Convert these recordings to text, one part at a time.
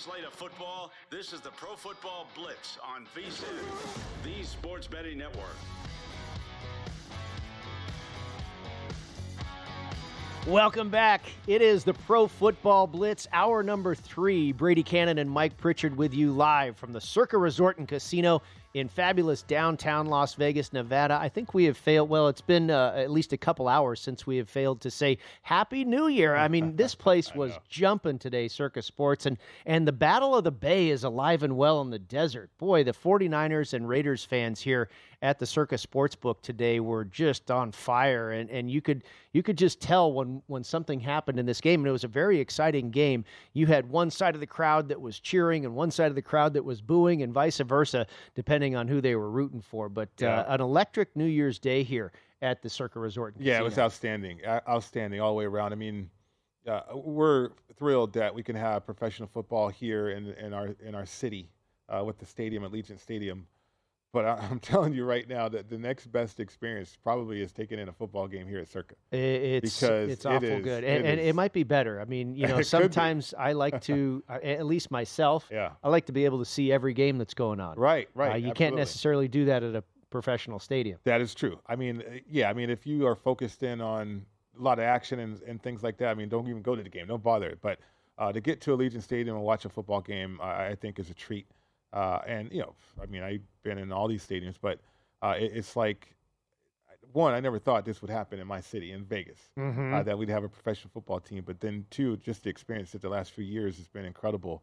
Slate of football, this is the Pro Football Blitz on VSIN, the Sports Betting Network. Welcome back. It is the Pro Football Blitz, hour number three. Brady Cannon and Mike Pritchard with you live from the Circa Resort and Casino in fabulous downtown Las Vegas, Nevada. I think we have failed. Well, it's been uh, at least a couple hours since we have failed to say Happy New Year. I mean, this place was jumping today, Circa Sports, and and the Battle of the Bay is alive and well in the desert. Boy, the 49ers and Raiders fans here at the Circa Sportsbook today were just on fire, and, and you could you could just tell when when something happened in this game, and it was a very exciting game. You had one side of the crowd that was cheering, and one side of the crowd that was booing, and vice versa, depending on who they were rooting for. But Yeah. uh, an electric New Year's Day here at the Circa Resort. Yeah, it was outstanding, uh, outstanding all the way around. I mean, uh, we're thrilled that we can have professional football here in in our in our city uh, with the stadium at Allegiant Stadium. But I, I'm telling you right now that the next best experience probably is taking in a football game here at Circa. It's because it's awful is- good, it and, and it might be better. I mean, you know, It sometimes I like to, uh, at least myself, Yeah. I like to be able to see every game that's going on. Right, Uh, right, you can't necessarily do that at a professional stadium. That is true. I mean, uh, yeah. I mean, if you are focused in on a lot of action and, and things like that, I mean, don't even go to the game. Don't bother. But uh, to get to Allegiant Stadium and watch a football game, I, I think is a treat. Uh, and you know, I mean, I've been in all these stadiums, but uh, it, it's like one, I never thought this would happen in my city, in Vegas, uh, Mhm. that we'd have a professional football team. But then, two, just the experience it the last few years has been incredible.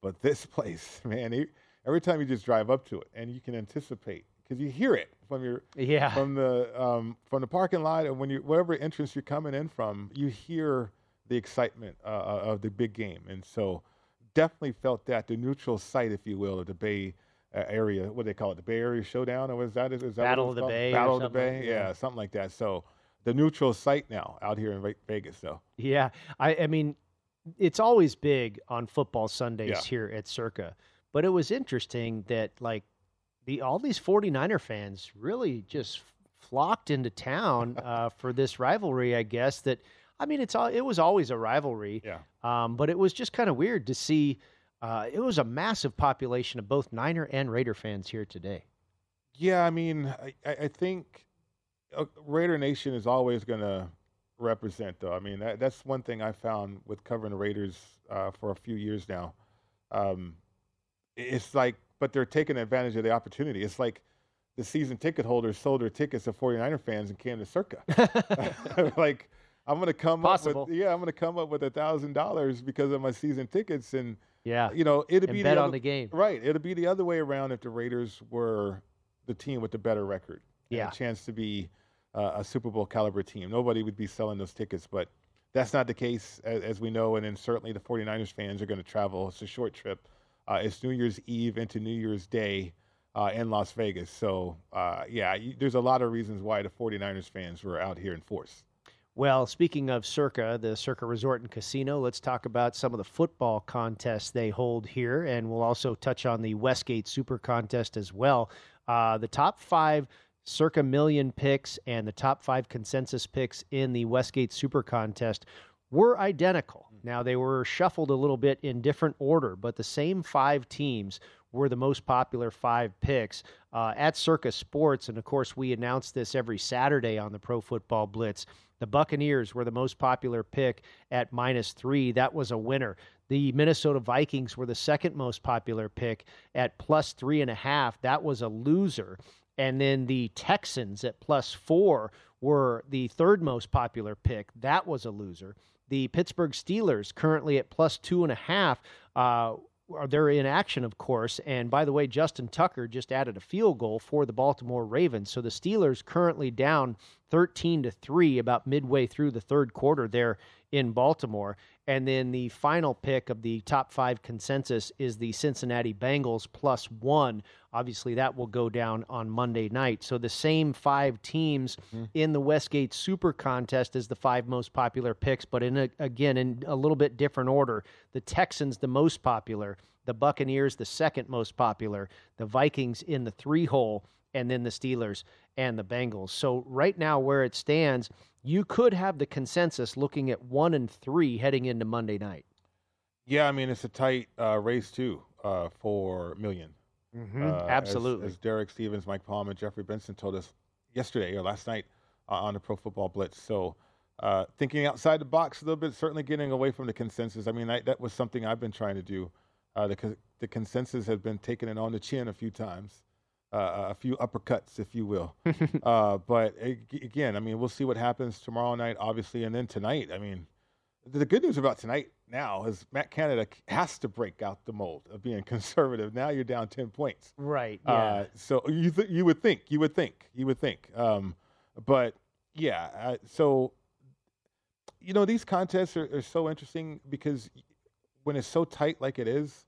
But this place, man, e- every time you just drive up to it and you can anticipate because you hear it from your Yeah. from the um, from the parking lot and when you whatever entrance you're coming in from, you hear the excitement uh, uh, of the big game, and so definitely felt that the neutral site, if you will, of the Bay uh, area. What do they call it? The Bay Area Showdown, or was that is that Battle of the called? Bay Battle of the Bay, yeah. yeah, something like that. So the neutral site now out here in Vegas, though. Yeah, I, I mean, it's always big on football Sundays Yeah. here at Circa, but it was interesting that like the all these 49er fans really just flocked into town uh, for this rivalry. I guess that I mean it's all it was always a rivalry, Yeah. um, but it was just kind of weird to see. Uh, it was a massive population of both Niner and Raider fans here today. Yeah, I mean, I, I think uh, Raider Nation is always going to represent, though. I mean, that, that's one thing I found with covering the Raiders uh, for a few years now. Um, it's like, but they're taking advantage of the opportunity. It's like the season ticket holders sold their tickets to 49er fans and came to Circa. like, I'm going to come Possible. up with yeah, I'm going to come up with a thousand dollars because of my season tickets, and Yeah. you know, it'd And be bet the on other, the game. right? It'd be the other way around if the Raiders were the team with the better record, Yeah. a chance to be uh, a Super Bowl caliber team. Nobody would be selling those tickets, but that's not the case, as, as we know. And then certainly the 49ers fans are going to travel. It's a short trip. Uh, it's New Year's Eve into New Year's Day uh, in Las Vegas. So, uh, yeah, you, there's a lot of reasons why the 49ers fans were out here in force. Well, speaking of Circa, the Circa Resort and Casino, let's talk about some of the football contests they hold here, and we'll also touch on the Westgate Super Contest as well. Uh, the top five Circa Million picks and the top five consensus picks in the Westgate Super Contest were identical. Now, they were shuffled a little bit in different order, but the same five teams were the most popular five picks uh, at Circa Sports. And of course, we announce this every Saturday on the Pro Football Blitz. The Buccaneers were the most popular pick at minus three. That was a winner. The Minnesota Vikings were the second most popular pick at plus three and a half. That was a loser. And then the Texans at plus four were the third most popular pick. That was a loser. The Pittsburgh Steelers, currently at plus two and a half, uh, they're in action, of course. And by the way, Justin Tucker just added a field goal for the Baltimore Ravens. So the Steelers currently down 13 to 3 about midway through the third quarter there in Baltimore. And then the final pick of the top five consensus is the Cincinnati Bengals plus one. Obviously, that will go down on Monday night. So the same five teams mm-hmm. in the Westgate Super Contest as the five most popular picks, but in a, again in a little bit different order. The Texans the most popular, the Buccaneers the second most popular, the Vikings in the three hole, and then the Steelers and the Bengals. So right now, where it stands, you could have the consensus looking at one and three heading into Monday night. Yeah, I mean, it's a tight uh, race, too, uh, for million. Mm-hmm. Uh, Absolutely. As, Derek Stevens, Mike Palmer, Jeffrey Benson told us yesterday or last night uh, on the Pro Football Blitz. So uh, thinking outside the box a little bit, certainly getting away from the consensus. I mean, I, that was something I've been trying to do. Uh, the, the consensus has been taking it on the chin a few times, uh, a few uppercuts, if you will. uh, but again, I mean, we'll see what happens tomorrow night, obviously, and then tonight. I mean, the good news about tonight now is Matt Canada has to break out the mold of being conservative. Now you're down ten points. right. Yeah. Uh, so you th- you would think, you would think, you would think. Um, but yeah, uh, so you know these contests are, are so interesting because when it's so tight like it is,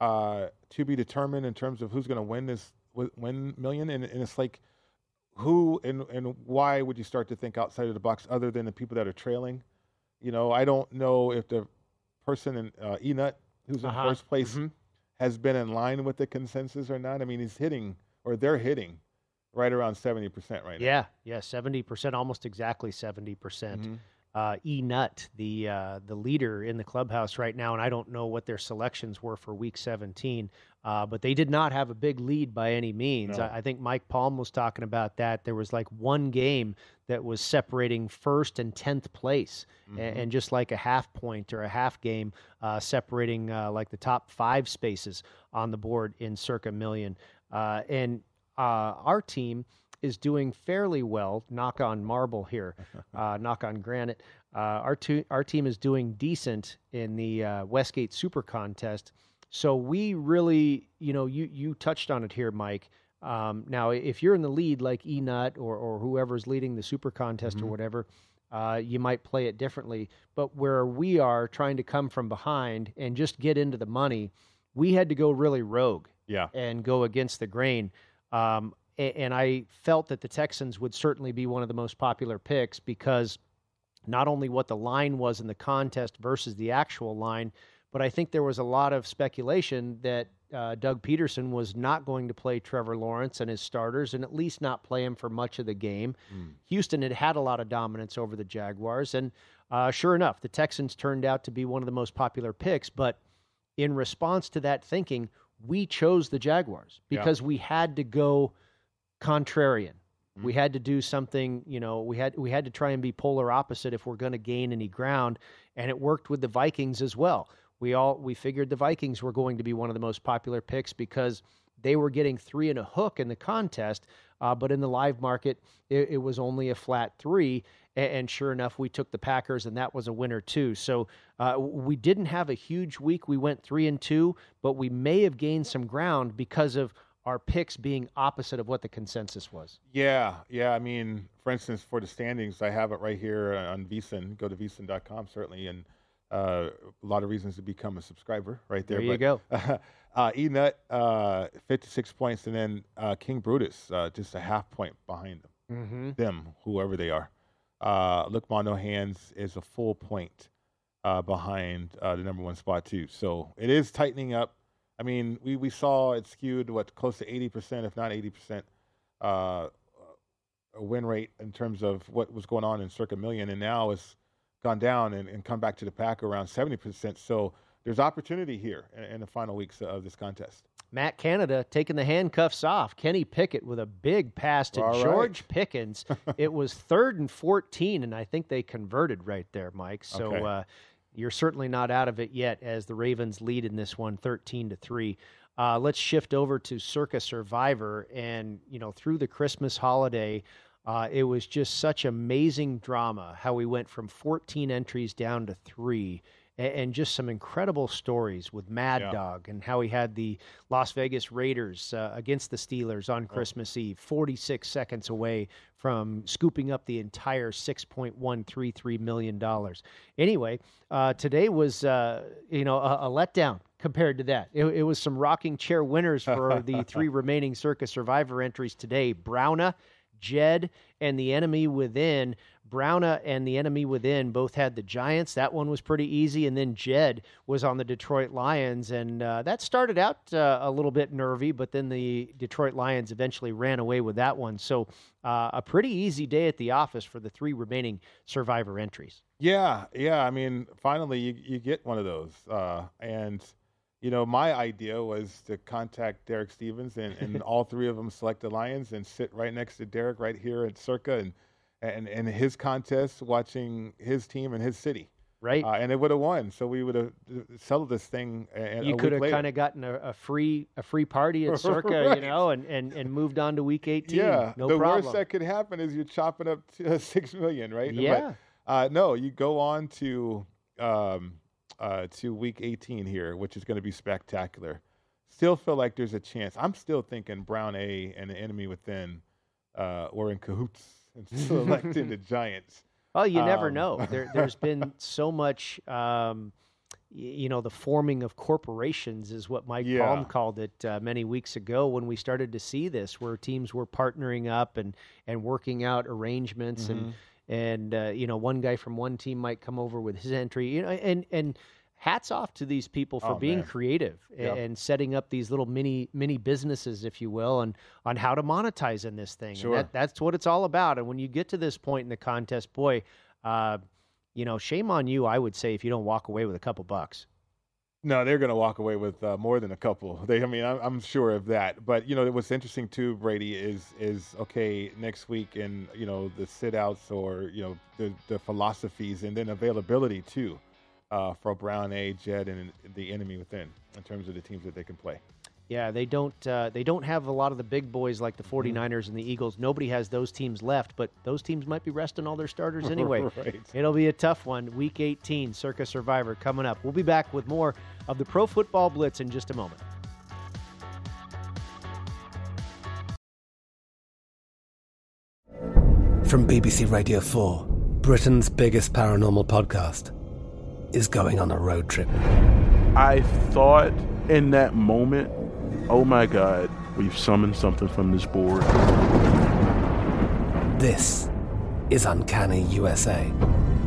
uh, to be determined in terms of who's going to win this win million, and, and it's like who and and why would you start to think outside of the box other than the people that are trailing? You know, I don't know if the person in uh, Enut who's in Uh-huh. first place Mhm. has been in line with the consensus or not. I mean, he's hitting or they're hitting right around seventy percent right now. Yeah, yeah, seventy percent, almost exactly seventy percent. Mhm. Uh, E Nut, the uh, the leader in the clubhouse right now, and I don't know what their selections were for Week 17, uh, but they did not have a big lead by any means. No. I, I think Mike Palm was talking about that. There was like one game that was separating first and tenth place, a- Mhm. and, just like a half point or a half game uh, separating uh, like the top five spaces on the board in circa million. Uh, and uh, our team is doing fairly well. Knock on marble here, uh, knock on granite. Uh, our tu- our team is doing decent in the uh, Westgate Super Contest. So we really, you know, you you touched on it here, Mike. Um, now, if you're in the lead like Enut or or whoever's leading the Super Contest or whatever, uh, you might play it differently. But where we are trying to come from behind and just get into the money, we had to go really rogue Yeah. and go against the grain. Um, and I felt that the Texans would certainly be one of the most popular picks because not only what the line was in the contest versus the actual line, but I think there was a lot of speculation that uh, Doug Pederson was not going to play Trevor Lawrence and his starters, and at least not play him for much of the game. Houston had had a lot of dominance over the Jaguars, and uh, sure enough, the Texans turned out to be one of the most popular picks. But in response to that thinking, we chose the Jaguars Yeah. because we had to go contrarian. We had to do something, you know, we had we had to try and be polar opposite if we're going to gain any ground, and it worked with the Vikings as well. We all we figured the Vikings were going to be one of the most popular picks because they were getting three and a hook in the contest, uh, but in the live market, it, it was only a flat three. And, and, sure enough, we took the Packers, and that was a winner too. So uh, we didn't have a huge week. We went three and two, but we may have gained some ground because of our picks being opposite of what the consensus was. Yeah, yeah. I mean, for instance, for the standings, I have it right here on VSiN. Go to VSiN.com, certainly, and uh, a lot of reasons to become a subscriber right there. There you but, go. uh, Enut, uh, 56 points, and then uh, King Brutus, uh, just a half point behind them. Mm-hmm. Them, whoever they are. Uh, Look Mono Hands is a full point uh, behind uh, the number one spot, too. So it is tightening up. I mean, we, we saw it skewed, what, close to 80%, if not 80%, uh, win rate in terms of what was going on in Circa Million. And now it's gone down and, and come back to the pack around 70%. So there's opportunity here in, in the final weeks of this contest. Matt Canada taking the handcuffs off. Kenny Pickett with a big pass to All George right. Pickens. it was third and 14, and I think they converted right there, Mike. So Okay. uh, you're certainly not out of it yet as the Ravens lead in this one 13 to 3. Uh, let's shift over to Circa Survivor. And, you know, through the Christmas holiday, uh, it was just such amazing drama how we went from 14 entries down to three a- and just some incredible stories with Mad Yeah. Dog and how he had the Las Vegas Raiders uh, against the Steelers on Christmas Eve, 46 seconds away from scooping up the entire $6.133 million. Anyway, uh, today was, uh, you know, a, a letdown compared to that. It, it was some rocking chair winners for the three remaining Circa Survivor entries today. Browna, Jed, and the enemy within. Browna and the enemy within both had the Giants. That one was pretty easy. And then Jed was on the Detroit Lions. And uh, that started out uh, a little bit nervy, but then the Detroit Lions eventually ran away with that one. So uh, a pretty easy day at the office for the three remaining Survivor entries. Yeah, yeah. I mean, finally, you, you get one of those. Uh, and, you know, my idea was to contact Derek Stevens, and, and all three of them select the Lions and sit right next to Derek right here at Circa and, and, and his contest, watching his team and his city. Right. Uh, and it would have won. So we would have settled this thing. A, you could have kind of gotten a, a free a free party at Circa, Right. you know, and, and, and moved on to week 18. Yeah, no the problem. worst that could happen is you're chopping up to, uh, six million, right? But, Yeah. uh, no, you go on to um, uh, to week 18 here, which is going to be spectacular. Still feel like there's a chance. I'm still thinking Brown A and the enemy within uh, were in cahoots and selecting the Giants. Well, you never Um, know. There, there's been so much, um, you know, the forming of corporations is what Mike Yeah. Palm called it uh, many weeks ago when we started to see this, where teams were partnering up and and working out arrangements, Mm-hmm. and and uh, you know, one guy from one team might come over with his entry, you know, and and. Hats off to these people for Oh, being man. creative Yeah. and setting up these little mini mini businesses, if you will, and on how to monetize in this thing. And Sure. that, that's what it's all about. And when you get to this point in the contest, boy, uh, you know, shame on you, I would say, if you don't walk away with a couple bucks. No, they're going to walk away with uh, more than a couple. They, I mean, I'm, I'm sure of that. But you know, what's interesting too, Brady, is is okay next week, and you know the sit outs or you know the the philosophies, and then availability too, uh, for Brown A, Jed, and the enemy within in terms of the teams that they can play. Yeah, they don't uh, they don't have a lot of the big boys like the Mm-hmm. 49ers and the Eagles. Nobody has those teams left, but those teams might be resting all their starters anyway. Right. It'll be a tough one. Week 18, Circa Survivor coming up. We'll be back with more of the Pro Football Blitz in just a moment. From BBC Radio 4, Britain's biggest paranormal podcast is going on a road trip. I thought in that moment, oh my God, we've summoned something from this board. This is Uncanny USA.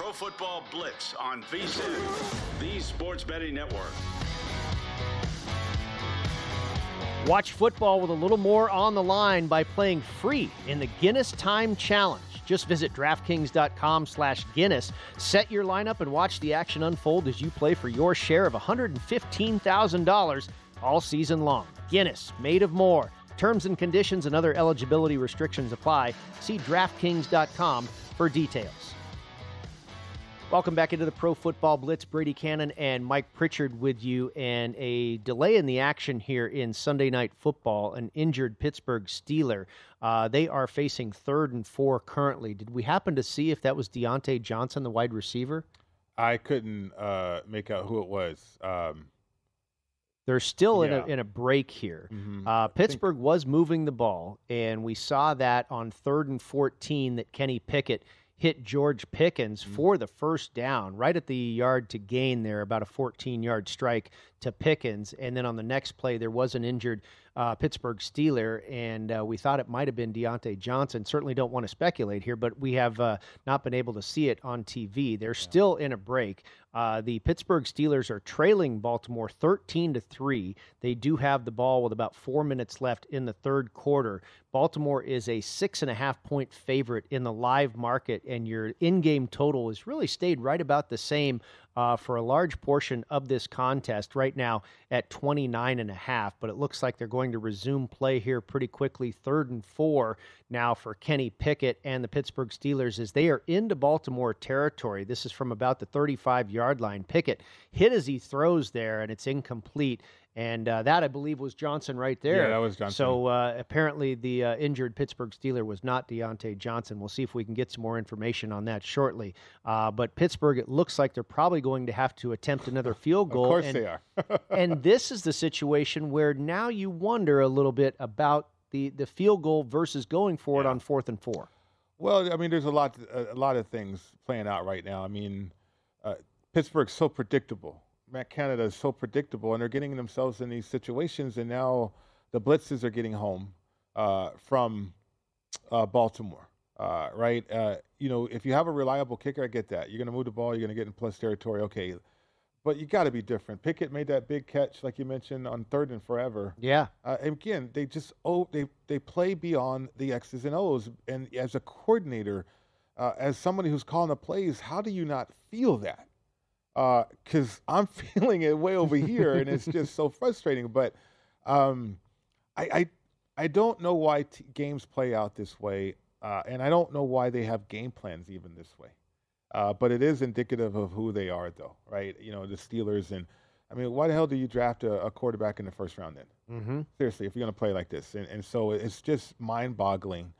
Pro Football Blitz on VSIN, the Sports Betting Network. Watch football with a little more on the line by playing free in the Guinness Time Challenge. Just visit DraftKings.com slash Guinness. Set your lineup and watch the action unfold as you play for your share of $115,000 all season long. Guinness, made of more. Terms and conditions and other eligibility restrictions apply. See DraftKings.com for details. Welcome back into the Pro Football Blitz. Brady Cannon and Mike Pritchard with you, and a delay in the action here in Sunday Night Football. An injured Pittsburgh Steeler. Uh, they are facing third and four currently. Did we happen to see if that was Diontae Johnson, the wide receiver? I couldn't uh, make out who it was. Um, They're still Yeah. in, a, in a break here. Mhm. Uh, I think- Pittsburgh was moving the ball, and we saw that on third and 14 that Kenny Pickett hit George Pickens Mm-hmm. for the first down, right at the yard to gain there, about a 14 yard strike to Pickens. And then on the next play, there was an injured uh, Pittsburgh Steeler, and uh, we thought it might have been Diontae Johnson. Certainly don't want to speculate here, but we have uh, not been able to see it on TV. They're still in a break. Uh, the Pittsburgh Steelers are trailing Baltimore 13 to 3. They do have the ball with about four minutes left in the third quarter. Baltimore is a six and a half point favorite in the live market, and your in game total has really stayed right about the same uh, for a large portion of this contest right now at 29 and a half. But it looks like they're going to resume play here pretty quickly. Third and four now for Kenny Pickett and the Pittsburgh Steelers as they are into Baltimore territory. This is from about the 35 yard line. Pickett hit as he throws there, and it's incomplete. And uh, that, I believe, was Johnson right there. Yeah, that was Johnson. So uh, apparently, the uh, injured Pittsburgh Steeler was not Diontae Johnson. We'll see if we can get some more information on that shortly. Uh, but Pittsburgh, it looks like they're probably going to have to attempt another field goal. Of course and, they are. and this is the situation where now you wonder a little bit about the, the field goal versus going for it on fourth and four. Well, I mean, there's a lot, a, lot of things playing out right now. I mean, uh, Pittsburgh's so predictable. Matt Canada is so predictable, and they're getting themselves in these situations. And now the blitzes are getting home uh, from uh, Baltimore, uh, right? Uh, you know, if you have a reliable kicker, I get that. You're going to move the ball. You're going to get in plus territory. Okay, but you got to be different. Pickett made that big catch, like you mentioned, on third and forever. Yeah. Uh, and again, they just oh they they play beyond the X's and O's. And as a coordinator, uh, as somebody who's calling the plays, how do you not feel that? Because I'm feeling it way over here, and it's just so frustrating. But um, I, I I don't know why t- games play out this way, uh, and I don't know why they have game plans even this way. Uh, but it is indicative of who they are, though, right? You know, the Steelers and I mean, why the hell do you draft a, a quarterback in the first round then? Mm-hmm. Seriously, if you're going to play like this, and, and so it's just mind-boggling.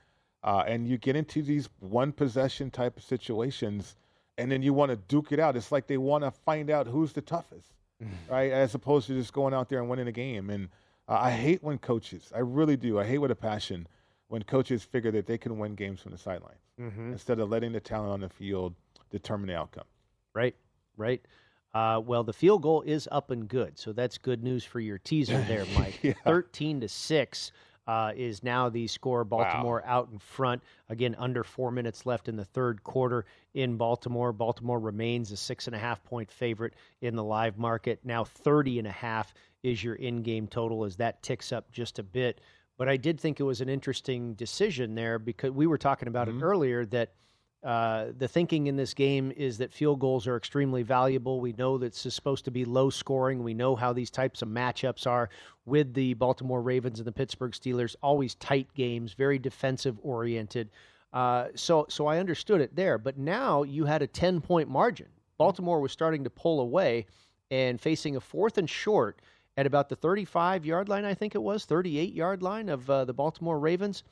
Uh, and you get into these one possession type of situations, and then you want to duke it out. It's like they want to find out who's the toughest, right? As opposed to just going out there and winning a game. And Uh, I hate when coaches, I really do, I hate with a passion when coaches figure that they can win games from the sidelines Mhm. instead of letting the talent on the field determine the outcome. Right, right. Uh, well, the field goal is up and good, so that's good news for your teaser there, Mike. Yeah. Thirteen to six uh, is now the score. Baltimore out in front again. Under four minutes left in the third quarter in Baltimore. Baltimore remains a six and a half point favorite in the live market. Now 30 and a half is your in-game total as that ticks up just a bit. But I did think it was an interesting decision there because we were talking about it earlier that uh, the thinking in this game is that field goals are extremely valuable. We know that it's supposed to be low scoring. We know how these types of matchups are with the Baltimore Ravens and the Pittsburgh Steelers. Always tight games, very defensive oriented. Uh, so, so I understood it there. But now you had a ten point margin. Baltimore was starting to pull away and facing a fourth and short at about the 35 yard line, I think it was, 38 yard line of uh, the Baltimore Ravens.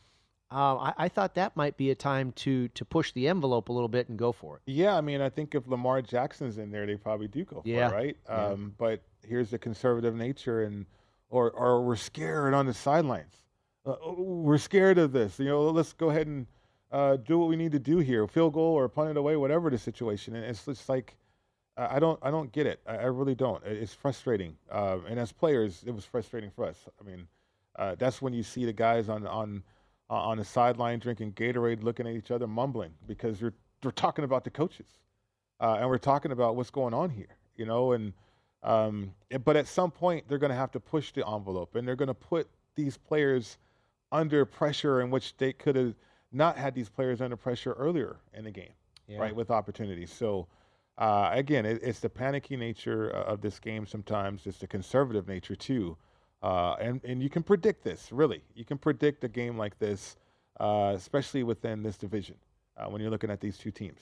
Uh, I, I thought that might be a time to to push the envelope a little bit and go for it. Yeah, I mean, I think if Lamar Jackson's in there, they probably do go for Yeah. it, right? Yeah. Um, but here's the conservative nature, and or or we're scared on the sidelines. Uh, oh, we're scared of this. You know, let's go ahead and uh, do what we need to do here, field goal or punt it away, whatever the situation. And it's just like I don't I don't get it. I, I really don't. It's frustrating. Uh, and as players, it was frustrating for us. I mean, uh, that's when you see the guys on on uh, on the sideline drinking Gatorade, looking at each other, mumbling because you're we're talking about the coaches, uh, and we're talking about what's going on here, you know. And um, but at some point, they're going to have to push the envelope, and they're going to put these players under pressure in which they could have not had these players under pressure earlier in the game, Yeah. right, with opportunities. So. Uh, again, it, it's the panicky nature uh, of this game. Sometimes it's the conservative nature too, uh, and and you can predict this. Really, you can predict a game like this, uh, especially within this division uh, when you're looking at these two teams.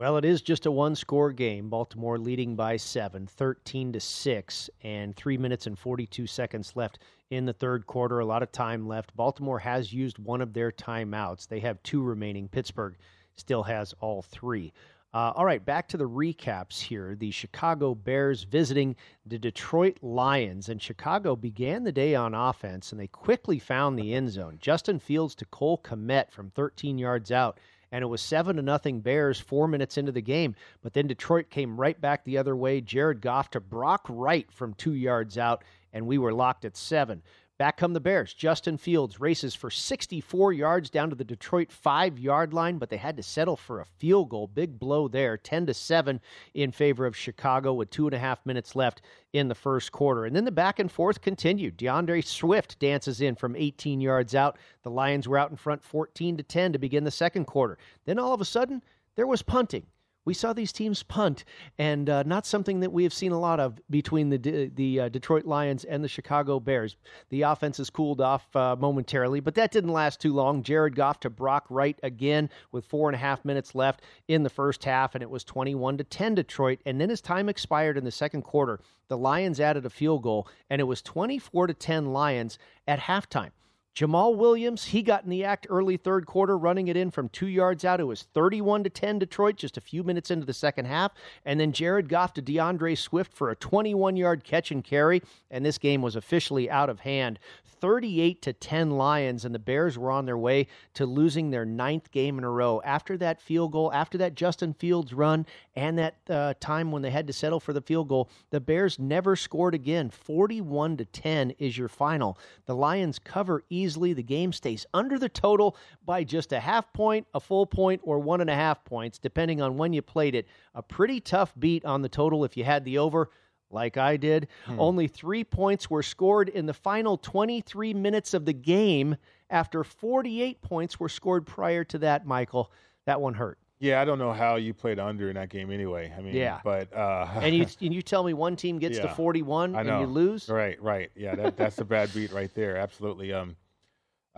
Well, it is just a one score game. Baltimore leading by seven, 13 to 6, and three minutes and 42 seconds left in the third quarter. A lot of time left. Baltimore has used one of their timeouts. They have two remaining. Pittsburgh still has all three. Uh, all right, back to the recaps here. The Chicago Bears visiting the Detroit Lions, and Chicago began the day on offense, and they quickly found the end zone. Justin Fields to Cole Kmet from 13 yards out, and it was seven to nothing Bears four minutes into the game. But then Detroit came right back the other way. Jared Goff to Brock Wright from two yards out, and we were locked at seven. Back come the Bears. Justin Fields races for 64 yards down to the Detroit five yard line, but they had to settle for a field goal. Big blow there, 10 to 7 in favor of Chicago with two and a half minutes left in the first quarter. And then the back and forth continued. D'Andre Swift dances in from 18 yards out. The Lions were out in front 14 to 10 to begin the second quarter. Then all of a sudden, there was punting we saw these teams punt, and uh, not something that we have seen a lot of between the the uh, Detroit Lions and the Chicago Bears. The offense has cooled off uh, momentarily, but that didn't last too long. Jared Goff to Brock Wright again with four and a half minutes left in the first half, and it was 21 to 10 Detroit. And then as time expired in the second quarter, the Lions added a field goal, and it was 24 to 10 Lions at halftime. Jamaal Williams, he got in the act early third quarter, running it in from two yards out. It was 31 to 10 Detroit, just a few minutes into the second half. And then Jared Goff to D'Andre Swift for a 21 yard catch and carry. And this game was officially out of hand. 38 to 10 Lions, and the Bears were on their way to losing their ninth game in a row. After that field goal, after that Justin Fields run, and that uh, time when they had to settle for the field goal, the Bears never scored again. 41 to 10 is your final. The Lions cover easily. The game stays under the total by just a half point, a full point, or one and a half points, depending on when you played it. A pretty tough beat on the total if you had the over like I did. Only three points were scored in the final 23 minutes of the game after 48 points were scored prior to that, Michael. That one hurt. Yeah, I don't know how you played under in that game anyway. I mean, Yeah. but uh, and you and you tell me one team gets to 41 I and you lose? Right, right. Yeah, that, that's a bad beat right there. Absolutely. Um,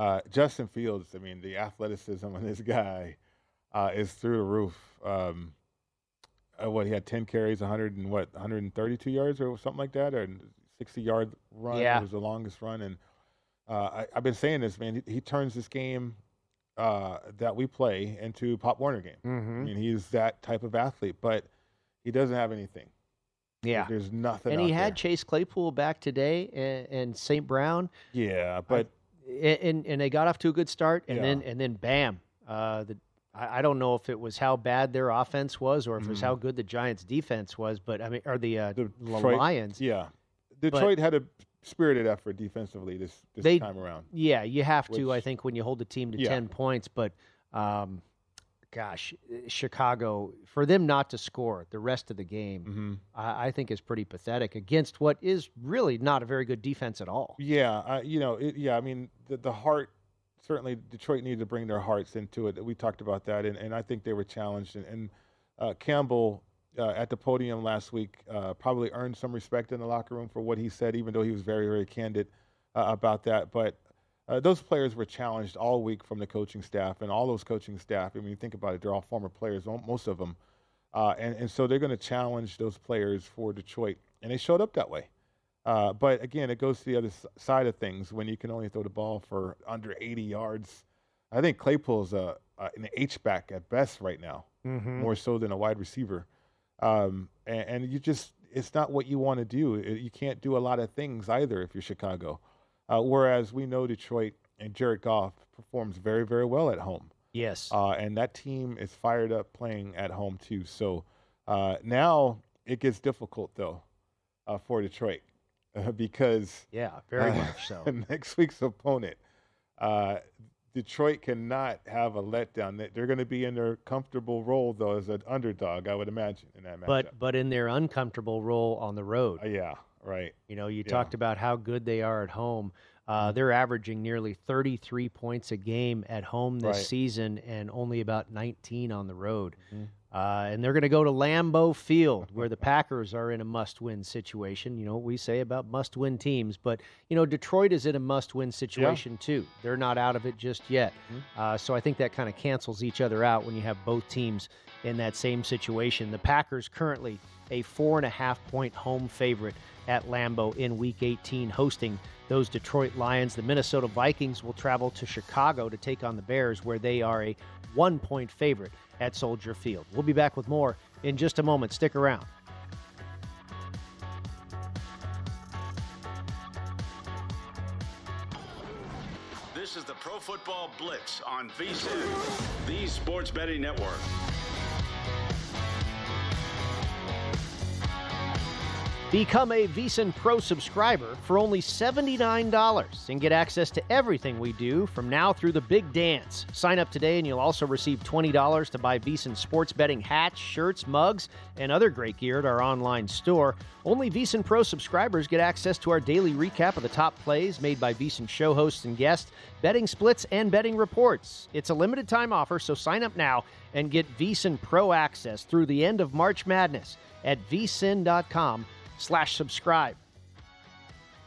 uh, Justin Fields. I mean, the athleticism of this guy uh, is through the roof. Um, uh, what he had 10 carries, 100 and what 132 yards or something like that, or 60 yard run. Yeah. It was the longest run, and uh, I, I've been saying this, man. He, he turns this game uh, that we play into Pop Warner game. Mhm. I mean, he's that type of athlete, but he doesn't have anything. Yeah, there's nothing. And he had there. Chase Claypool back today, and, and St. Brown. Yeah, but I, and and they got off to a good start, and Yeah. then and then bam, uh, the I, I don't know if it was how bad their offense was or if it was how good the Giants' defense was, but I mean, or the uh, Detroit- Lions. Yeah, But- Detroit had a spirited effort defensively this this they, time around. Yeah, you have to. I think when you hold the team to Yeah. ten points, but um, gosh, Chicago for them not to score the rest of the game, Mm-hmm. I, I think is pretty pathetic against what is really not a very good defense at all. Yeah, I, you know, it, yeah. I mean, the, the heart certainly Detroit needed to bring their hearts into it. We talked about that, and, and I think they were challenged. And, and uh, Campbell uh, at the podium last week uh, probably earned some respect in the locker room for what he said, even though he was very, very candid uh, about that. But uh, those players were challenged all week from the coaching staff, and all those coaching staff. I mean, you think about it; they're all former players, most of them, uh, and and so they're going to challenge those players for Detroit, and they showed up that way. Uh, but again, it goes to the other side of things when you can only throw the ball for under 80 yards. I think Claypool's a, a an H back at best right now, Mhm. more so than a wide receiver. Um, and, and you just it's not what you want to do. It- You can't do a lot of things either if you're Chicago. Uh, whereas we know Detroit and Jared Goff performs very very well at home. Yes. Uh, and that team is fired up playing at home too. So uh, now it gets difficult though uh, for Detroit uh, because Yeah, very much so. next week's opponent, uh, Detroit cannot have a letdown. They- They're going to be in their comfortable role though as an underdog, I would imagine in that matchup. but but in their uncomfortable role on the road. Uh, yeah, right. You know, you Yeah. talked about how good they are at home. Uh, they're averaging nearly 33 points a game at home this Right. season and only about 19 on the road. Mm-hmm. Uh, and they're going to go to Lambeau Field, where the Packers are in a must-win situation. You know what we say about must-win teams, but you know Detroit is in a must-win situation too. They're not out of it just yet. Mm-hmm. Uh, so I think that kind of cancels each other out when you have both teams in that same situation. The Packers currently a four and a half point home favorite at Lambeau in Week 18, hosting those Detroit Lions. The Minnesota Vikings will travel to Chicago to take on the Bears, where they are a one point favorite at Soldier Field. We'll be back with more in just a moment. Stick around. This is the Pro Football Blitz on VSIN, the Sports Betting Network. Become a VSiN Pro subscriber for only $79 and get access to everything we do from now through the big dance. Sign up today and you'll also receive $20 to buy VSiN sports betting hats, shirts, mugs, and other great gear at our online store. Only VSiN Pro subscribers get access to our daily recap of the top plays made by VSiN show hosts and guests, betting splits, and betting reports. It's a limited time offer, so sign up now and get VSiN Pro access through the end of March Madness at vsin.com slash subscribe.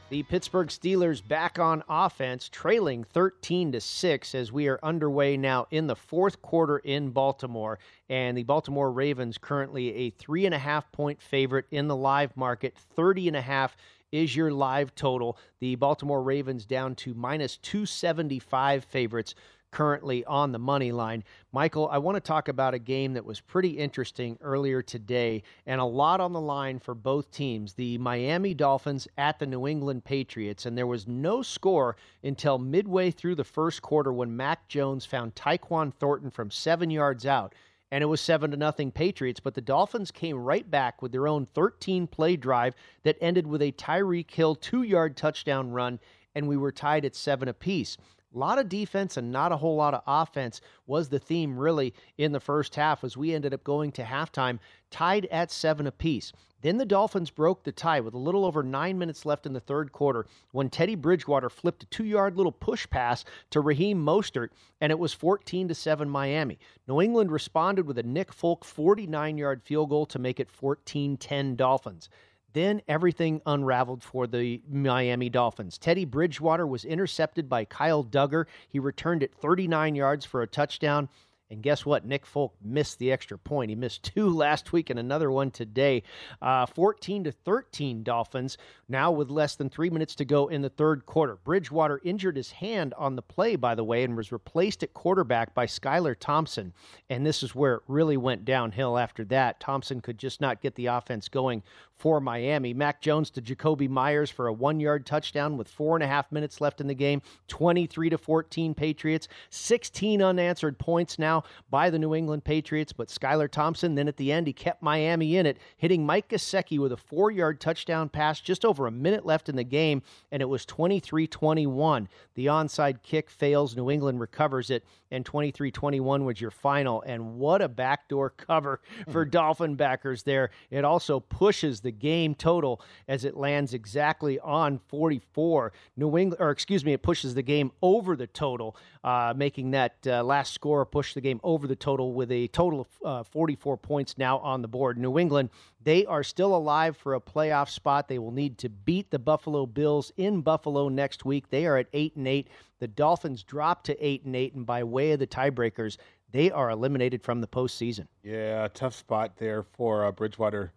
The Pittsburgh Steelers back on offense, trailing 13 to 6 as we are underway now in the fourth quarter in Baltimore. And the Baltimore Ravens currently a three and a half point favorite in the live market. 30 and a half is your live total. The Baltimore Ravens down to minus 275 favorites currently on the money line. Michael, I want to talk about a game that was pretty interesting earlier today and a lot on the line for both teams. The Miami Dolphins at the New England Patriots, and there was no score until midway through the first quarter when Mac Jones found Tyquan Thornton from seven yards out. And it was seven to nothing Patriots, but the Dolphins came right back with their own 13 play drive that ended with a Tyreek Hill two yard touchdown run, and we were tied at seven apiece. A lot of defense and not a whole lot of offense was the theme really in the first half as we ended up going to halftime tied at seven apiece. Then the Dolphins broke the tie with a little over nine minutes left in the third quarter when Teddy Bridgewater flipped a two yard little push pass to Raheem Mostert, and it was 14 to 7 Miami. New England responded with a Nick Folk 49 yard field goal to make it 14 10 Dolphins. Then everything unraveled for the Miami Dolphins. Teddy Bridgewater was intercepted by Kyle Dugger. He returned it 39 yards for a touchdown. And guess what? Nick Folk missed the extra point. He missed two last week and another one today. Uh, 14 to 13 Dolphins. Now with less than three minutes to go in the third quarter. Bridgewater injured his hand on the play, by the way, and was replaced at quarterback by Skylar Thompson. And this is where it really went downhill after that. Thompson could just not get the offense going for Miami. Mac Jones to Jakobi Meyers for a one yard touchdown with four and a half minutes left in the game. 23 to 14 Patriots. 16 unanswered points now by the New England Patriots, but Skylar Thompson, then at the end, he kept Miami in it, hitting Mike Gesicki with a four yard touchdown pass just over a minute left in the game, and it was 23 21. The onside kick fails. New England recovers it, and 23 21 was your final. And what a backdoor cover for hmm. Dolphin backers there. It also pushes the game total as it lands exactly on 44. New England, or excuse me, it pushes the game over the total, uh, making that uh, last score push the game over the total with a total of uh, 44 points now on the board. New England, they are still alive for a playoff spot. They will need to beat the Buffalo Bills in Buffalo next week. They are at eight and eight. The Dolphins drop to eight and eight, and by way of the tiebreakers, they are eliminated from the postseason. Yeah, tough spot there for uh, Bridgewater.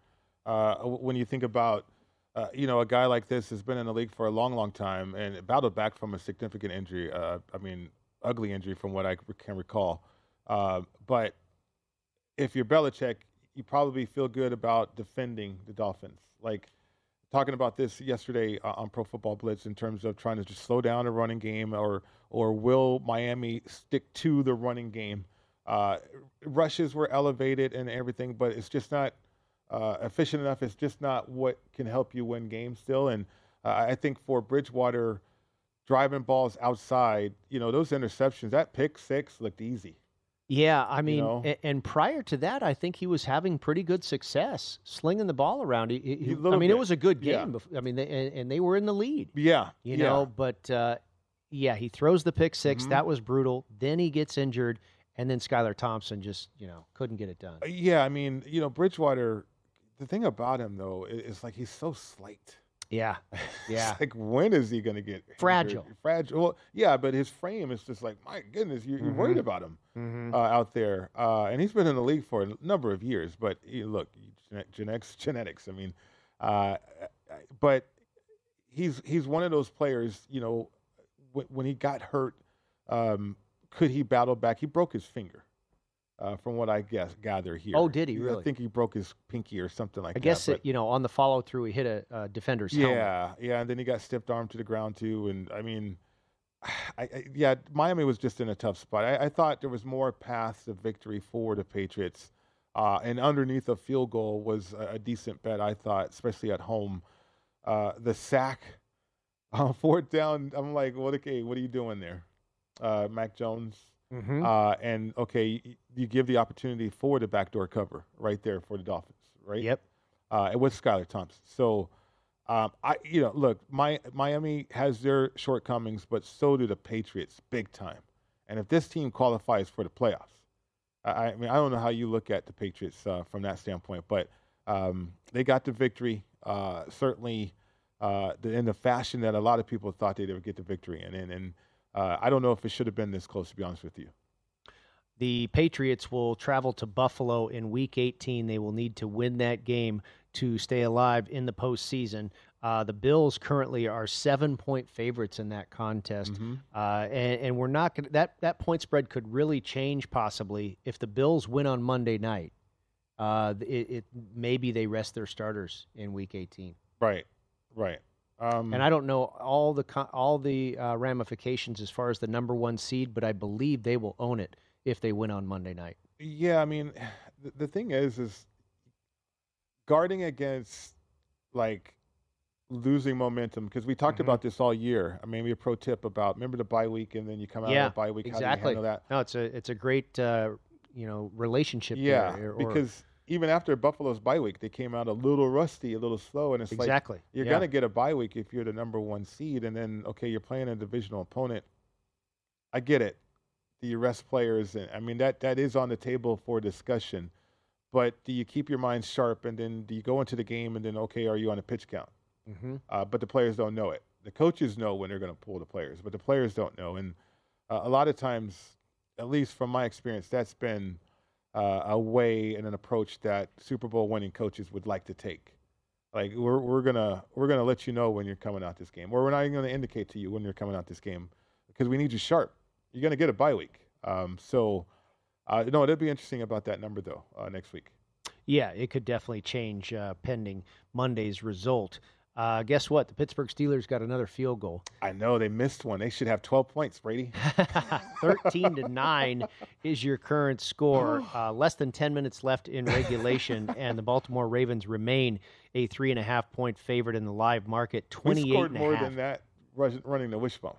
Uh, when you think about, uh, you know, a guy like this has been in the league for a long, long time and battled back from a significant injury. Uh, I mean, ugly injury from what I can recall. Uh, but if you're Belichick, you probably feel good about defending the Dolphins. Like talking about this yesterday uh, on Pro Football Blitz in terms of trying to just slow down a running game, or or will Miami stick to the running game? Uh, rushes were elevated and everything, but it's just not uh, efficient enough. It's just not what can help you win games still. And uh, I think for Bridgewater, driving balls outside, you know, those interceptions, that pick six looked easy. Yeah, I mean, You know? and, and prior to that, I think he was having pretty good success slinging the ball around. He, he- I mean, it was a good game. bef- I mean, they, and, and they were in the lead. Yeah, you yeah. know, but uh, yeah, he throws the pick 6 Mhm. That was brutal. Then he gets injured, and then Skylar Thompson just you know couldn't get it done. Uh, Yeah, I mean, you know, Bridgewater. The thing about him though is like he's so slight. Yeah, yeah. Like when is he going to get injured? Fragile. Fragile. Well, yeah, but his frame is just like my goodness. You're, you're worried Mhm. about him Mhm. uh, out there, uh, and he's been in the league for a number of years. But he, look, gene- genetics, genetics. I mean, uh, but he's he's one of those players. You know, when, when he got hurt, um, could he battle back? He broke his finger. Uh, from what I guess gather here. Oh, did he really? I think he broke his pinky or something like I that. I guess it, you know on the follow through, he hit a, uh defender's helmet. yeah, yeah, and then he got stiffed arm to the ground too. And I mean, I, I yeah, Miami was just in a tough spot. I, I thought there was more paths of victory for the Patriots, uh, and underneath a field goal was a, a decent bet. I thought, especially at home. Uh, the sack on fourth down, I'm like, what? Okay, what are you doing there, uh, Mac Jones? Mhm. Uh, and okay, you, you give the opportunity for the backdoor cover right there for the Dolphins, right? Yep. Uh, and with Skylar Thompson. So, um, I you know, look, my Miami has their shortcomings, but so do the Patriots, big time. And if this team qualifies for the playoffs, I, I mean, I don't know how you look at the Patriots uh, from that standpoint, but um, they got the victory. Uh, certainly, uh, the, in the fashion that a lot of people thought they would get the victory in, and, and uh, I don't know if it should have been this close. To be honest with you. The Patriots will travel to Buffalo in Week 18. They will need to win that game to stay alive in the postseason. Uh, the Bills currently are seven-point favorites in that contest, uh, and, and we're not going that that point spread could really change possibly if the Bills win on Monday night. Uh, it, it maybe they rest their starters in Week 18. Right, right. Um, And I don't know all the all the uh, ramifications as far as the number one seed, but I believe they will own it if they win on Monday night. Yeah, I mean, the, the thing is, is guarding against like losing momentum because we talked Mhm. about this all year. I mean, maybe a pro tip about remember the bye week and then you come out yeah, of the bye week. How exactly. do you handle that? No, it's a it's a great uh, you know relationship. Yeah, there, or- because even after Buffalo's bye week, they came out a little rusty, a little slow, and it's Exactly, like you're yeah. gonna get a bye week if you're the number one seed, and then okay, you're playing a divisional opponent. I get it. Do you rest players? And I mean that that is on the table for discussion. But do you keep your mind sharp, and then do you go into the game, and then okay, are you on a pitch count? Mhm. Uh, but the players don't know it. The coaches know when they're going to pull the players, but the players don't know. And uh, a lot of times, at least from my experience, that's been uh, a way and an approach that Super Bowl winning coaches would like to take. Like we're we're gonna we're gonna let you know when you're coming out this game, or we're not even gonna indicate to you when you're coming out this game because we need you sharp. You're gonna get a bye week. Um, so, uh, no, it'll be interesting about that number though uh, next week. Yeah, it could definitely change uh, pending Monday's result. Uh, guess what? The Pittsburgh Steelers got another field goal. I know they missed one. They should have 12 points, Brady. 13 to 9 is your current score. Uh, less than 10 minutes left in regulation, and the Baltimore Ravens remain a three and a half point favorite in the live market. 28 we scored and a more than that running the wishbone.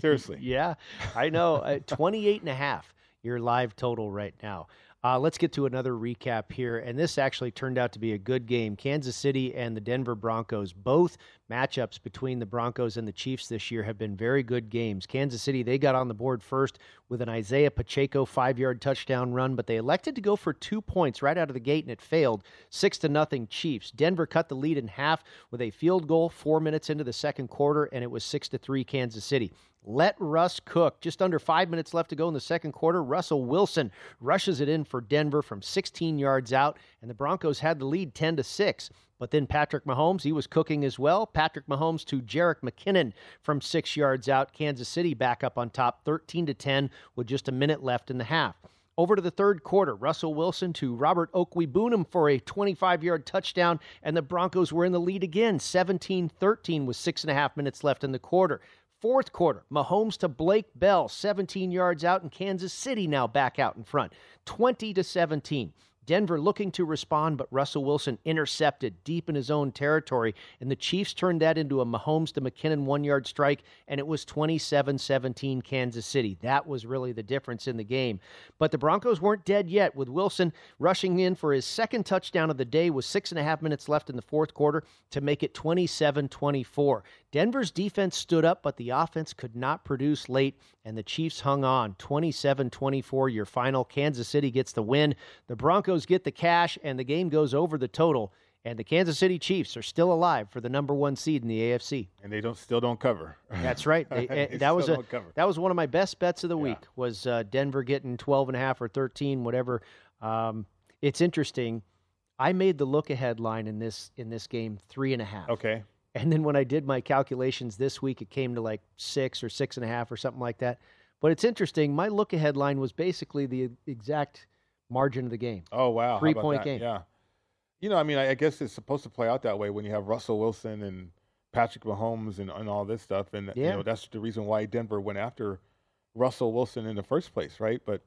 Seriously. yeah, I know. Uh, 28 and a half, your live total right now. Uh, let's get to another recap here. And this actually turned out to be a good game. Kansas City and the Denver Broncos, both matchups between the Broncos and the Chiefs this year have been very good games. Kansas City, they got on the board first with an Isaiah Pacheco five yard touchdown run, but they elected to go for two points right out of the gate and it failed. Six to nothing Chiefs. Denver cut the lead in half with a field goal four minutes into the second quarter, and it was six to three Kansas City. Let Russ cook. Just under five minutes left to go in the second quarter. Russell Wilson rushes it in for Denver from 16 yards out, and the Broncos had the lead 10 to 6. But then Patrick Mahomes, he was cooking as well. Patrick Mahomes to Jerick McKinnon from six yards out. Kansas City back up on top 13 to 10 with just a minute left in the half. Over to the third quarter, Russell Wilson to Albert Okwuegbunam for a 25 yard touchdown, and the Broncos were in the lead again, 17 13 with six and a half minutes left in the quarter. Fourth quarter, Mahomes to Blake Bell, 17 yards out, and Kansas City now back out in front, 20 to 17. Denver looking to respond, but Russell Wilson intercepted deep in his own territory, and the Chiefs turned that into a Mahomes to McKinnon one yard strike, and it was 27 17 Kansas City. That was really the difference in the game. But the Broncos weren't dead yet, with Wilson rushing in for his second touchdown of the day with six and a half minutes left in the fourth quarter to make it 27 24. Denver's defense stood up, but the offense could not produce late, and the Chiefs hung on 27 24. Your final. Kansas City gets the win. The Broncos get the cash, and the game goes over the total. And the Kansas City Chiefs are still alive for the number one seed in the AFC. And they don't still don't cover. That's right. They, They that was a cover. that was one of my best bets of the week. Was uh, Denver getting 12 and a half or 13, whatever. Um, it's interesting. I made the look ahead line in this in this game three and a half. Okay. And then when I did my calculations this week, it came to like six or six and a half or something like that. But it's interesting. My look ahead line was basically the exact margin of the game. Oh wow, three point that? game. Yeah, you know, I mean, I, I guess it's supposed to play out that way when you have Russell Wilson and Patrick Mahomes and, and all this stuff, and you know that's the reason why Denver went after Russell Wilson in the first place, right? But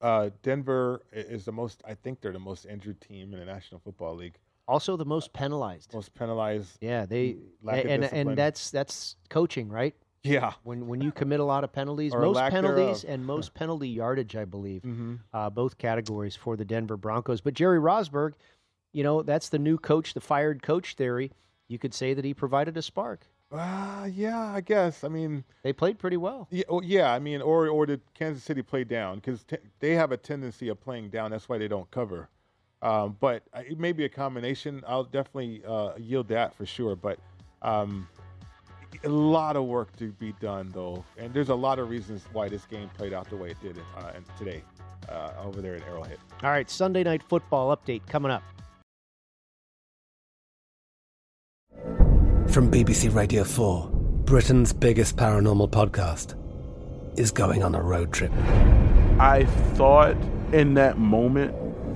uh, Denver is the most. I think they're the most injured team in the National Football League. Also, the most penalized. Most penalized. Yeah, they and and that's that's coaching, right? Yeah. When when you commit a lot of penalties, Or most penalties thereof. and most penalty yardage, I believe, Mhm. uh, both categories for the Denver Broncos. But Jerry Rosburg, you know, that's the new coach, the fired coach theory. You could say that he provided a spark. Uh, yeah, I guess. I mean, they played pretty well. Yeah, oh, yeah. I mean, or or did Kansas City play down? Because t- they have a tendency of playing down. That's why they don't cover. Um, but uh, it may be a combination. I'll definitely uh, yield that for sure. But um, a lot of work to be done, though, and there's a lot of reasons why this game played out the way it did uh, today uh, over there at Arrowhead. All right, Sunday night football update coming up. From BBC Radio 4, Britain's biggest paranormal podcast is going on a road trip. I thought in that moment,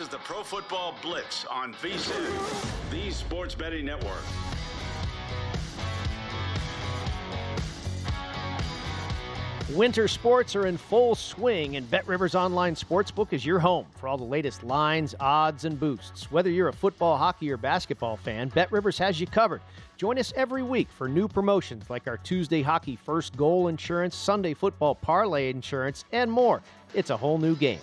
This is the Pro Football Blitz on VSIN, the Sports Betting Network. Winter sports are in full swing, and BetRivers Online Sportsbook is your home for all the latest lines, odds, and boosts. Whether you're a football, hockey, or basketball fan, BetRivers has you covered. Join us every week for new promotions like our Tuesday hockey first goal insurance, Sunday football parlay insurance, and more. It's a whole new game.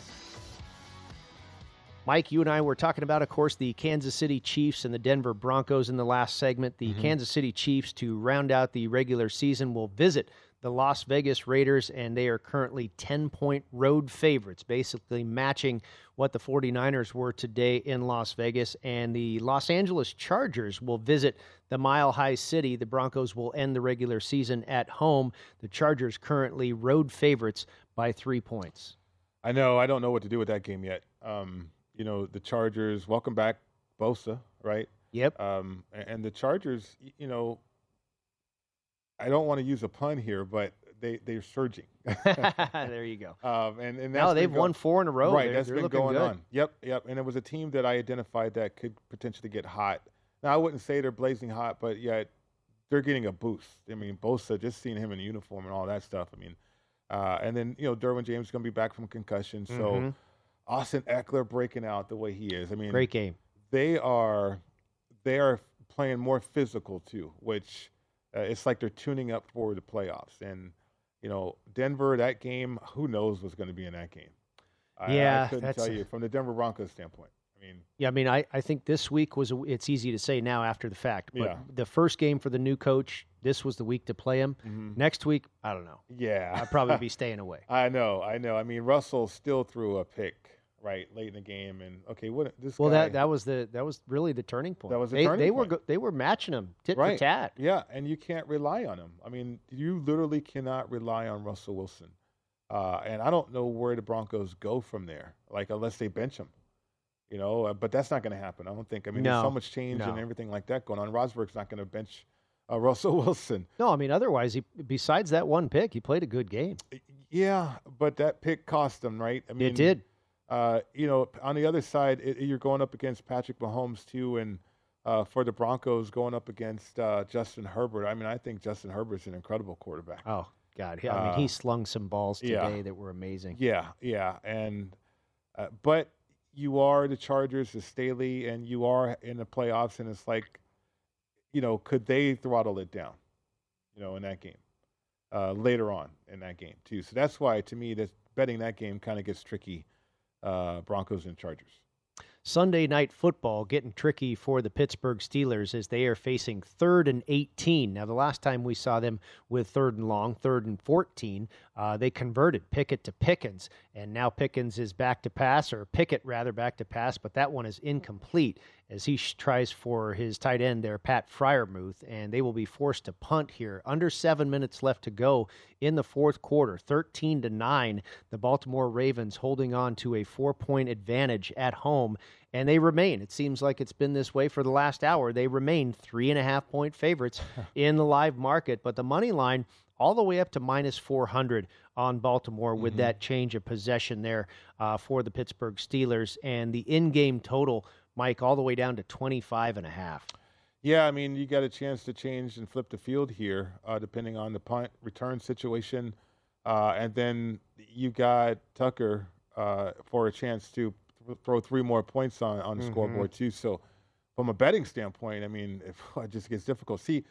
Mike, you and I were talking about, of course, the Kansas City Chiefs and the Denver Broncos in the last segment. The mm-hmm. Kansas City Chiefs, to round out the regular season, will visit the Las Vegas Raiders, and they are currently 10 point road favorites, basically matching what the 49ers were today in Las Vegas. And the Los Angeles Chargers will visit the Mile High City. The Broncos will end the regular season at home. The Chargers currently road favorites by three points. I know. I don't know what to do with that game yet. Um, you know, the Chargers, welcome back, Bosa, right? Yep. Um, and the Chargers, you know, I don't want to use a pun here, but they they're surging. there you go. Um, and and now they've go- won four in a row. Right, they're, that's they're been going good. on. Yep, yep. And it was a team that I identified that could potentially get hot. Now I wouldn't say they're blazing hot, but yet they're getting a boost. I mean, Bosa, just seeing him in uniform and all that stuff. I mean, uh, and then you know Derwin James is going to be back from concussion, so mm-hmm. Austin Ekeler breaking out the way he is. I mean, great game. They are they are playing more physical too, which uh, it's like they're tuning up for the playoffs. And you know, Denver, that game, who knows what's going to be in that game? Yeah, I, I couldn't tell you from the Denver Broncos standpoint. I mean, yeah, I mean, I, I think this week was a, it's easy to say now after the fact, but yeah. the first game for the new coach, this was the week to play him. Mm-hmm. Next week, I don't know. Yeah, I'd probably be staying away. I know, I know. I mean, Russell still threw a pick right late in the game, and okay, what this? Well, guy, that that was the that was really the turning point. That was the they, turning they point. were they were matching him tit right. for tat. Yeah, and you can't rely on him. I mean, you literally cannot rely on Russell Wilson. Uh, and I don't know where the Broncos go from there, like unless they bench him, you know. Uh, but that's not going to happen. I don't think. I mean, no, there's so much change no. and everything like that going on. Rosburg's not going to bench uh, Russell Wilson. No, I mean, otherwise, he besides that one pick, he played a good game. Yeah, but that pick cost him, right? I mean, it did. Uh, you know, on the other side, it, you're going up against Patrick Mahomes too, and uh, for the Broncos, going up against uh, Justin Herbert. I mean, I think Justin Herbert's an incredible quarterback. Oh God, yeah. I mean, he slung some balls today yeah. that were amazing. Yeah, yeah, and uh, but you are the Chargers, the Staley, and you are in the playoffs, and it's like, you know, could they throttle it down, you know, in that game uh, later on in that game too? So that's why, to me, that betting that game kind of gets tricky. Uh, Broncos and Chargers. Sunday night football getting tricky for the Pittsburgh Steelers as they are facing third and 18. Now, the last time we saw them with third and long, third and 14, uh, they converted Pickett to Pickens, and now Pickens is back to pass, or Pickett rather back to pass, but that one is incomplete as he sh- tries for his tight end there, Pat Freiermuth, and they will be forced to punt here. Under seven minutes left to go in the fourth quarter, 13 to 9. The Baltimore Ravens holding on to a four point advantage at home, and they remain. It seems like it's been this way for the last hour. They remain three and a half point favorites in the live market, but the money line all the way up to minus 400 on Baltimore with Mm-hmm. that change of possession there uh, for the Pittsburgh Steelers. And the in game total, Mike, all the way down to 25 and a half. Yeah, I mean, you got a chance to change and flip the field here, uh, depending on the punt return situation. Uh, and then you got Tucker uh, for a chance to th- throw three more points on, on the Mhm. scoreboard, too. So from a betting standpoint, I mean, if, it just gets difficult. See,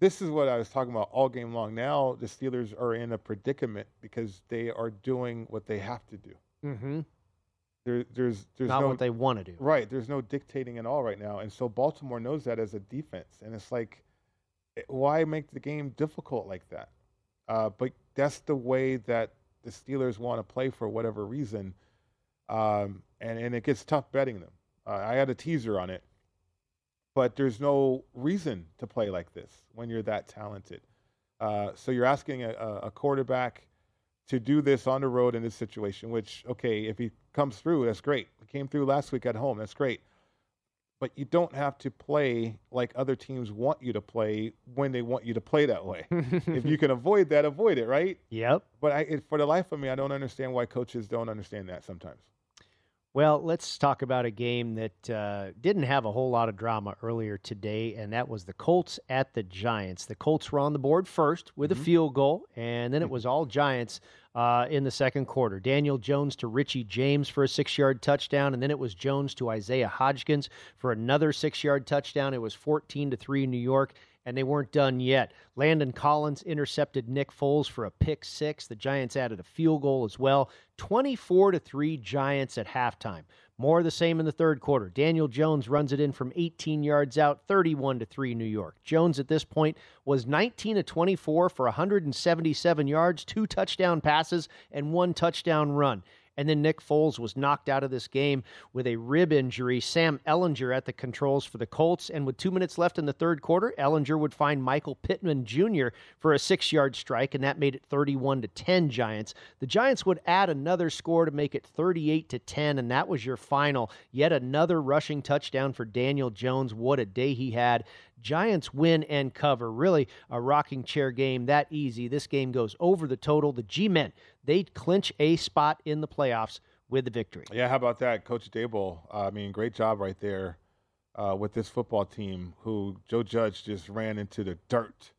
this is what I was talking about all game long. Now the Steelers are in a predicament because they are doing what they have to do. Mm-hmm. There, there's there's Not no, what they want to do. Right. There's no dictating at all right now, and so Baltimore knows that as a defense, and it's like, eh, why make the game difficult like that? Uh, but that's the way that the Steelers want to play for whatever reason, um, and and it gets tough betting them. Uh, I had a teaser on it, but there's no reason to play like this when you're that talented. Uh, so you're asking a, a quarterback to do this on the road in this situation, which, okay, if he comes through, that's great. He came through last week at home, that's great. But you don't have to play like other teams want you to play when they want you to play that way. if you can avoid that, avoid it, right? Yep. But I, it, for the life of me, I don't understand why coaches don't understand that sometimes. Well, let's talk about a game that uh, didn't have a whole lot of drama earlier today, and that was the Colts at the Giants. The Colts were on the board first with Mm-hmm. a field goal, and then it was all Giants uh, in the second quarter. Daniel Jones to Richie James for a six yard touchdown, and then it was Jones to Isaiah Hodgins for another six yard touchdown. It was 14 to 3 New York and they weren't done yet. Landon Collins intercepted Nick Foles for a pick six. The Giants added a field goal as well. 24 to 3 Giants at halftime. More of the same in the third quarter. Daniel Jones runs it in from 18 yards out, 31 to 3 New York. Jones at this point was 19 to 24 for 177 yards, two touchdown passes, and one touchdown run. And then Nick Foles was knocked out of this game with a rib injury. Sam Ehlinger at the controls for the Colts. And with two minutes left in the third quarter, Ehlinger would find Michael Pittman Jr. for a six yard strike, and that made it 31 to 10 Giants. The Giants would add another score to make it 38 to 10, and that was your final. Yet another rushing touchdown for Daniel Jones. What a day he had. Giants win and cover. Really a rocking chair game that easy. This game goes over the total. The G Men, they clinch a spot in the playoffs with the victory. Yeah, how about that, Coach Daboll? Uh, I mean, great job right there uh, with this football team. Who Joe Judge just ran into the dirt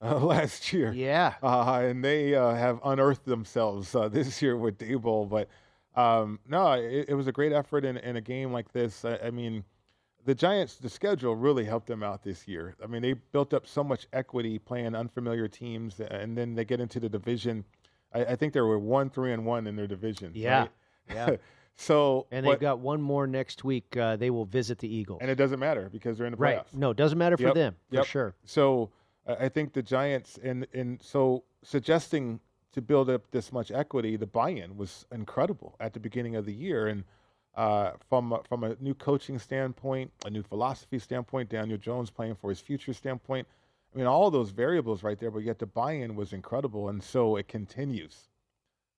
uh, last year. Yeah, uh, and they uh, have unearthed themselves uh, this year with Daboll. But um, no, it, it, was a great effort in, in a game like this. I, I mean the Giants, the schedule really helped them out this year. I mean, they built up so much equity playing unfamiliar teams, and then they get into the division. I, I think they were one, three, and one in their division. Yeah, right? yeah. so, and they've got one more next week. Uh, they will visit the Eagles, and it doesn't matter because they're in the playoffs. Right? No, it doesn't matter for yep. them for yep. sure. So, uh, I think the Giants, and and so suggesting to build up this much equity, the buy-in was incredible at the beginning of the year, and uh, from from a new coaching standpoint, a new philosophy standpoint, Daniel Jones playing for his future standpoint. I mean, all those variables right there, but yet the buy-in was incredible, and so it continues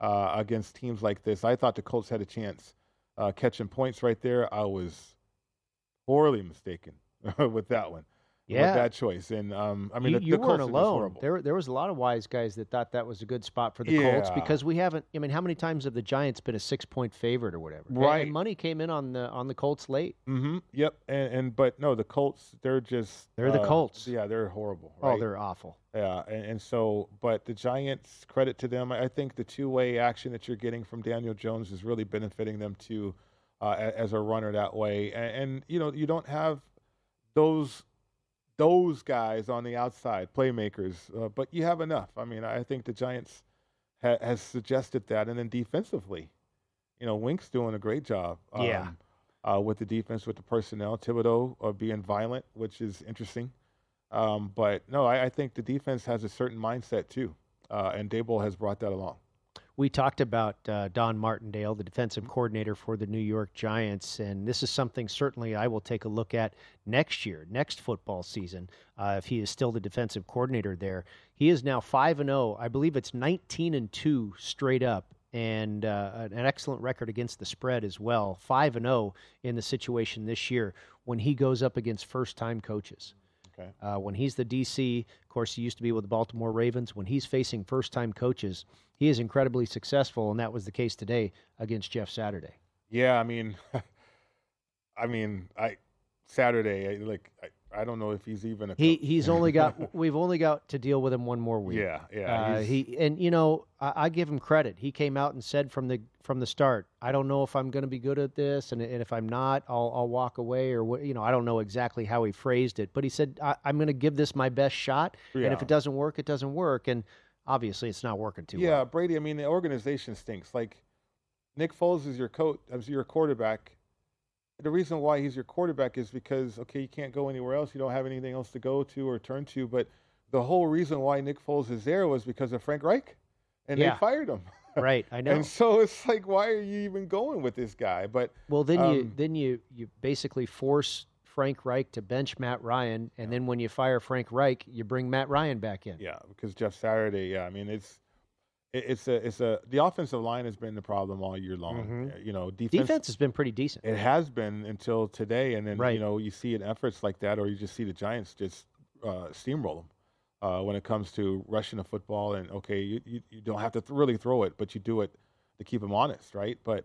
uh, against teams like this. I thought the Colts had a chance uh, catching points right there. I was poorly mistaken with that one. Yeah, that choice, and um, I mean, you, the, you the weren't Colts alone. There, there was a lot of wise guys that thought that was a good spot for the yeah. Colts because we haven't. I mean, how many times have the Giants been a six-point favorite or whatever? Right. And money came in on the on the Colts late. Mm-hmm. Yep. And, and but no, the Colts, they're just they're the uh, Colts. Yeah, they're horrible. Right? Oh, they're awful. Yeah, and, and so, but the Giants, credit to them. I think the two-way action that you're getting from Daniel Jones is really benefiting them too, uh, as a runner that way. And, and you know, you don't have those those guys on the outside, playmakers, uh, but you have enough. I mean, I think the Giants ha- has suggested that, and then defensively, you know, Wink's doing a great job. Um, Yeah. Uh, with the defense, with the personnel, Thibodeaux uh, being violent, which is interesting. Um, but no, I, I, think the defense has a certain mindset too, uh, and Daboll has brought that along. We talked about uh, Don Martindale, the defensive coordinator for the New York Giants, and this is something certainly I will take a look at next year, next football season, uh, if he is still the defensive coordinator there. He is now five and zero. I believe it's nineteen and two straight up, and uh, an excellent record against the spread as well. Five and zero in the situation this year when he goes up against first-time coaches. Okay. Uh, when he's the DC, of course, he used to be with the Baltimore Ravens. When he's facing first time coaches, he is incredibly successful, and that was the case today against Jeff Saturday. Yeah, I mean, I mean, I Saturday, I, like I, I don't know if he's even a. He he's only got we've only got to deal with him one more week. Yeah, yeah, Uh, he and you know I, I give him credit. He came out and said from the from the start, I don't know if I'm going to be good at this, and, and if I'm not, I'll I'll walk away or what. You know, I don't know exactly how he phrased it, but he said I, I'm going to give this my best shot, and if it doesn't work, it doesn't work, and obviously it's not working too yeah, well. Yeah, Brady. I mean, the organization stinks. Like Nick Foles is your coach, as your quarterback. The reason why he's your quarterback is because okay, you can't go anywhere else. You don't have anything else to go to or turn to. But the whole reason why Nick Foles is there was because of Frank Reich, and Yeah. they fired him. Right, I know. And so it's like, why are you even going with this guy? But Well, then you um, then you you basically force Frank Reich to bench Matt Ryan, and then when you fire Frank Reich, you bring Matt Ryan back in. Yeah, because Jeff Saturday. Yeah, I mean it's it, it's a it's a the offensive line has been the problem all year long. Mhm. Uh, You know, defense, Defense has been pretty decent. It has been until today, and then Right. you know you see in efforts like that, or you just see the Giants just uh, steamroll them uh, when it comes to rushing the football. And okay, you, you, you don't have to th- really throw it, but you do it to keep them honest, right? But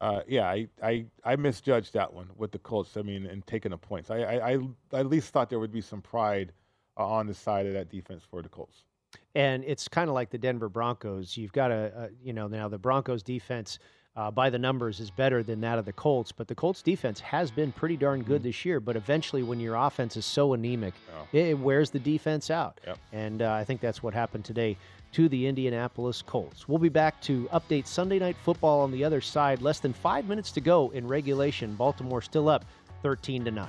uh, yeah, I, I I misjudged that one with the Colts. I mean, and taking the points. I I, I I at least thought there would be some pride uh, on the side of that defense for the Colts. And it's kind of like the Denver Broncos. You've got a, a you know, now the Broncos defense uh, by the numbers is better than that of the Colts, but the Colts defense has been pretty darn good this year. But eventually, when your offense is so anemic, it, it wears the defense out. Yep. And uh, I think that's what happened today to the Indianapolis Colts. We'll be back to update Sunday Night Football on the other side. Less than five minutes to go in regulation. Baltimore still up 13 to 9.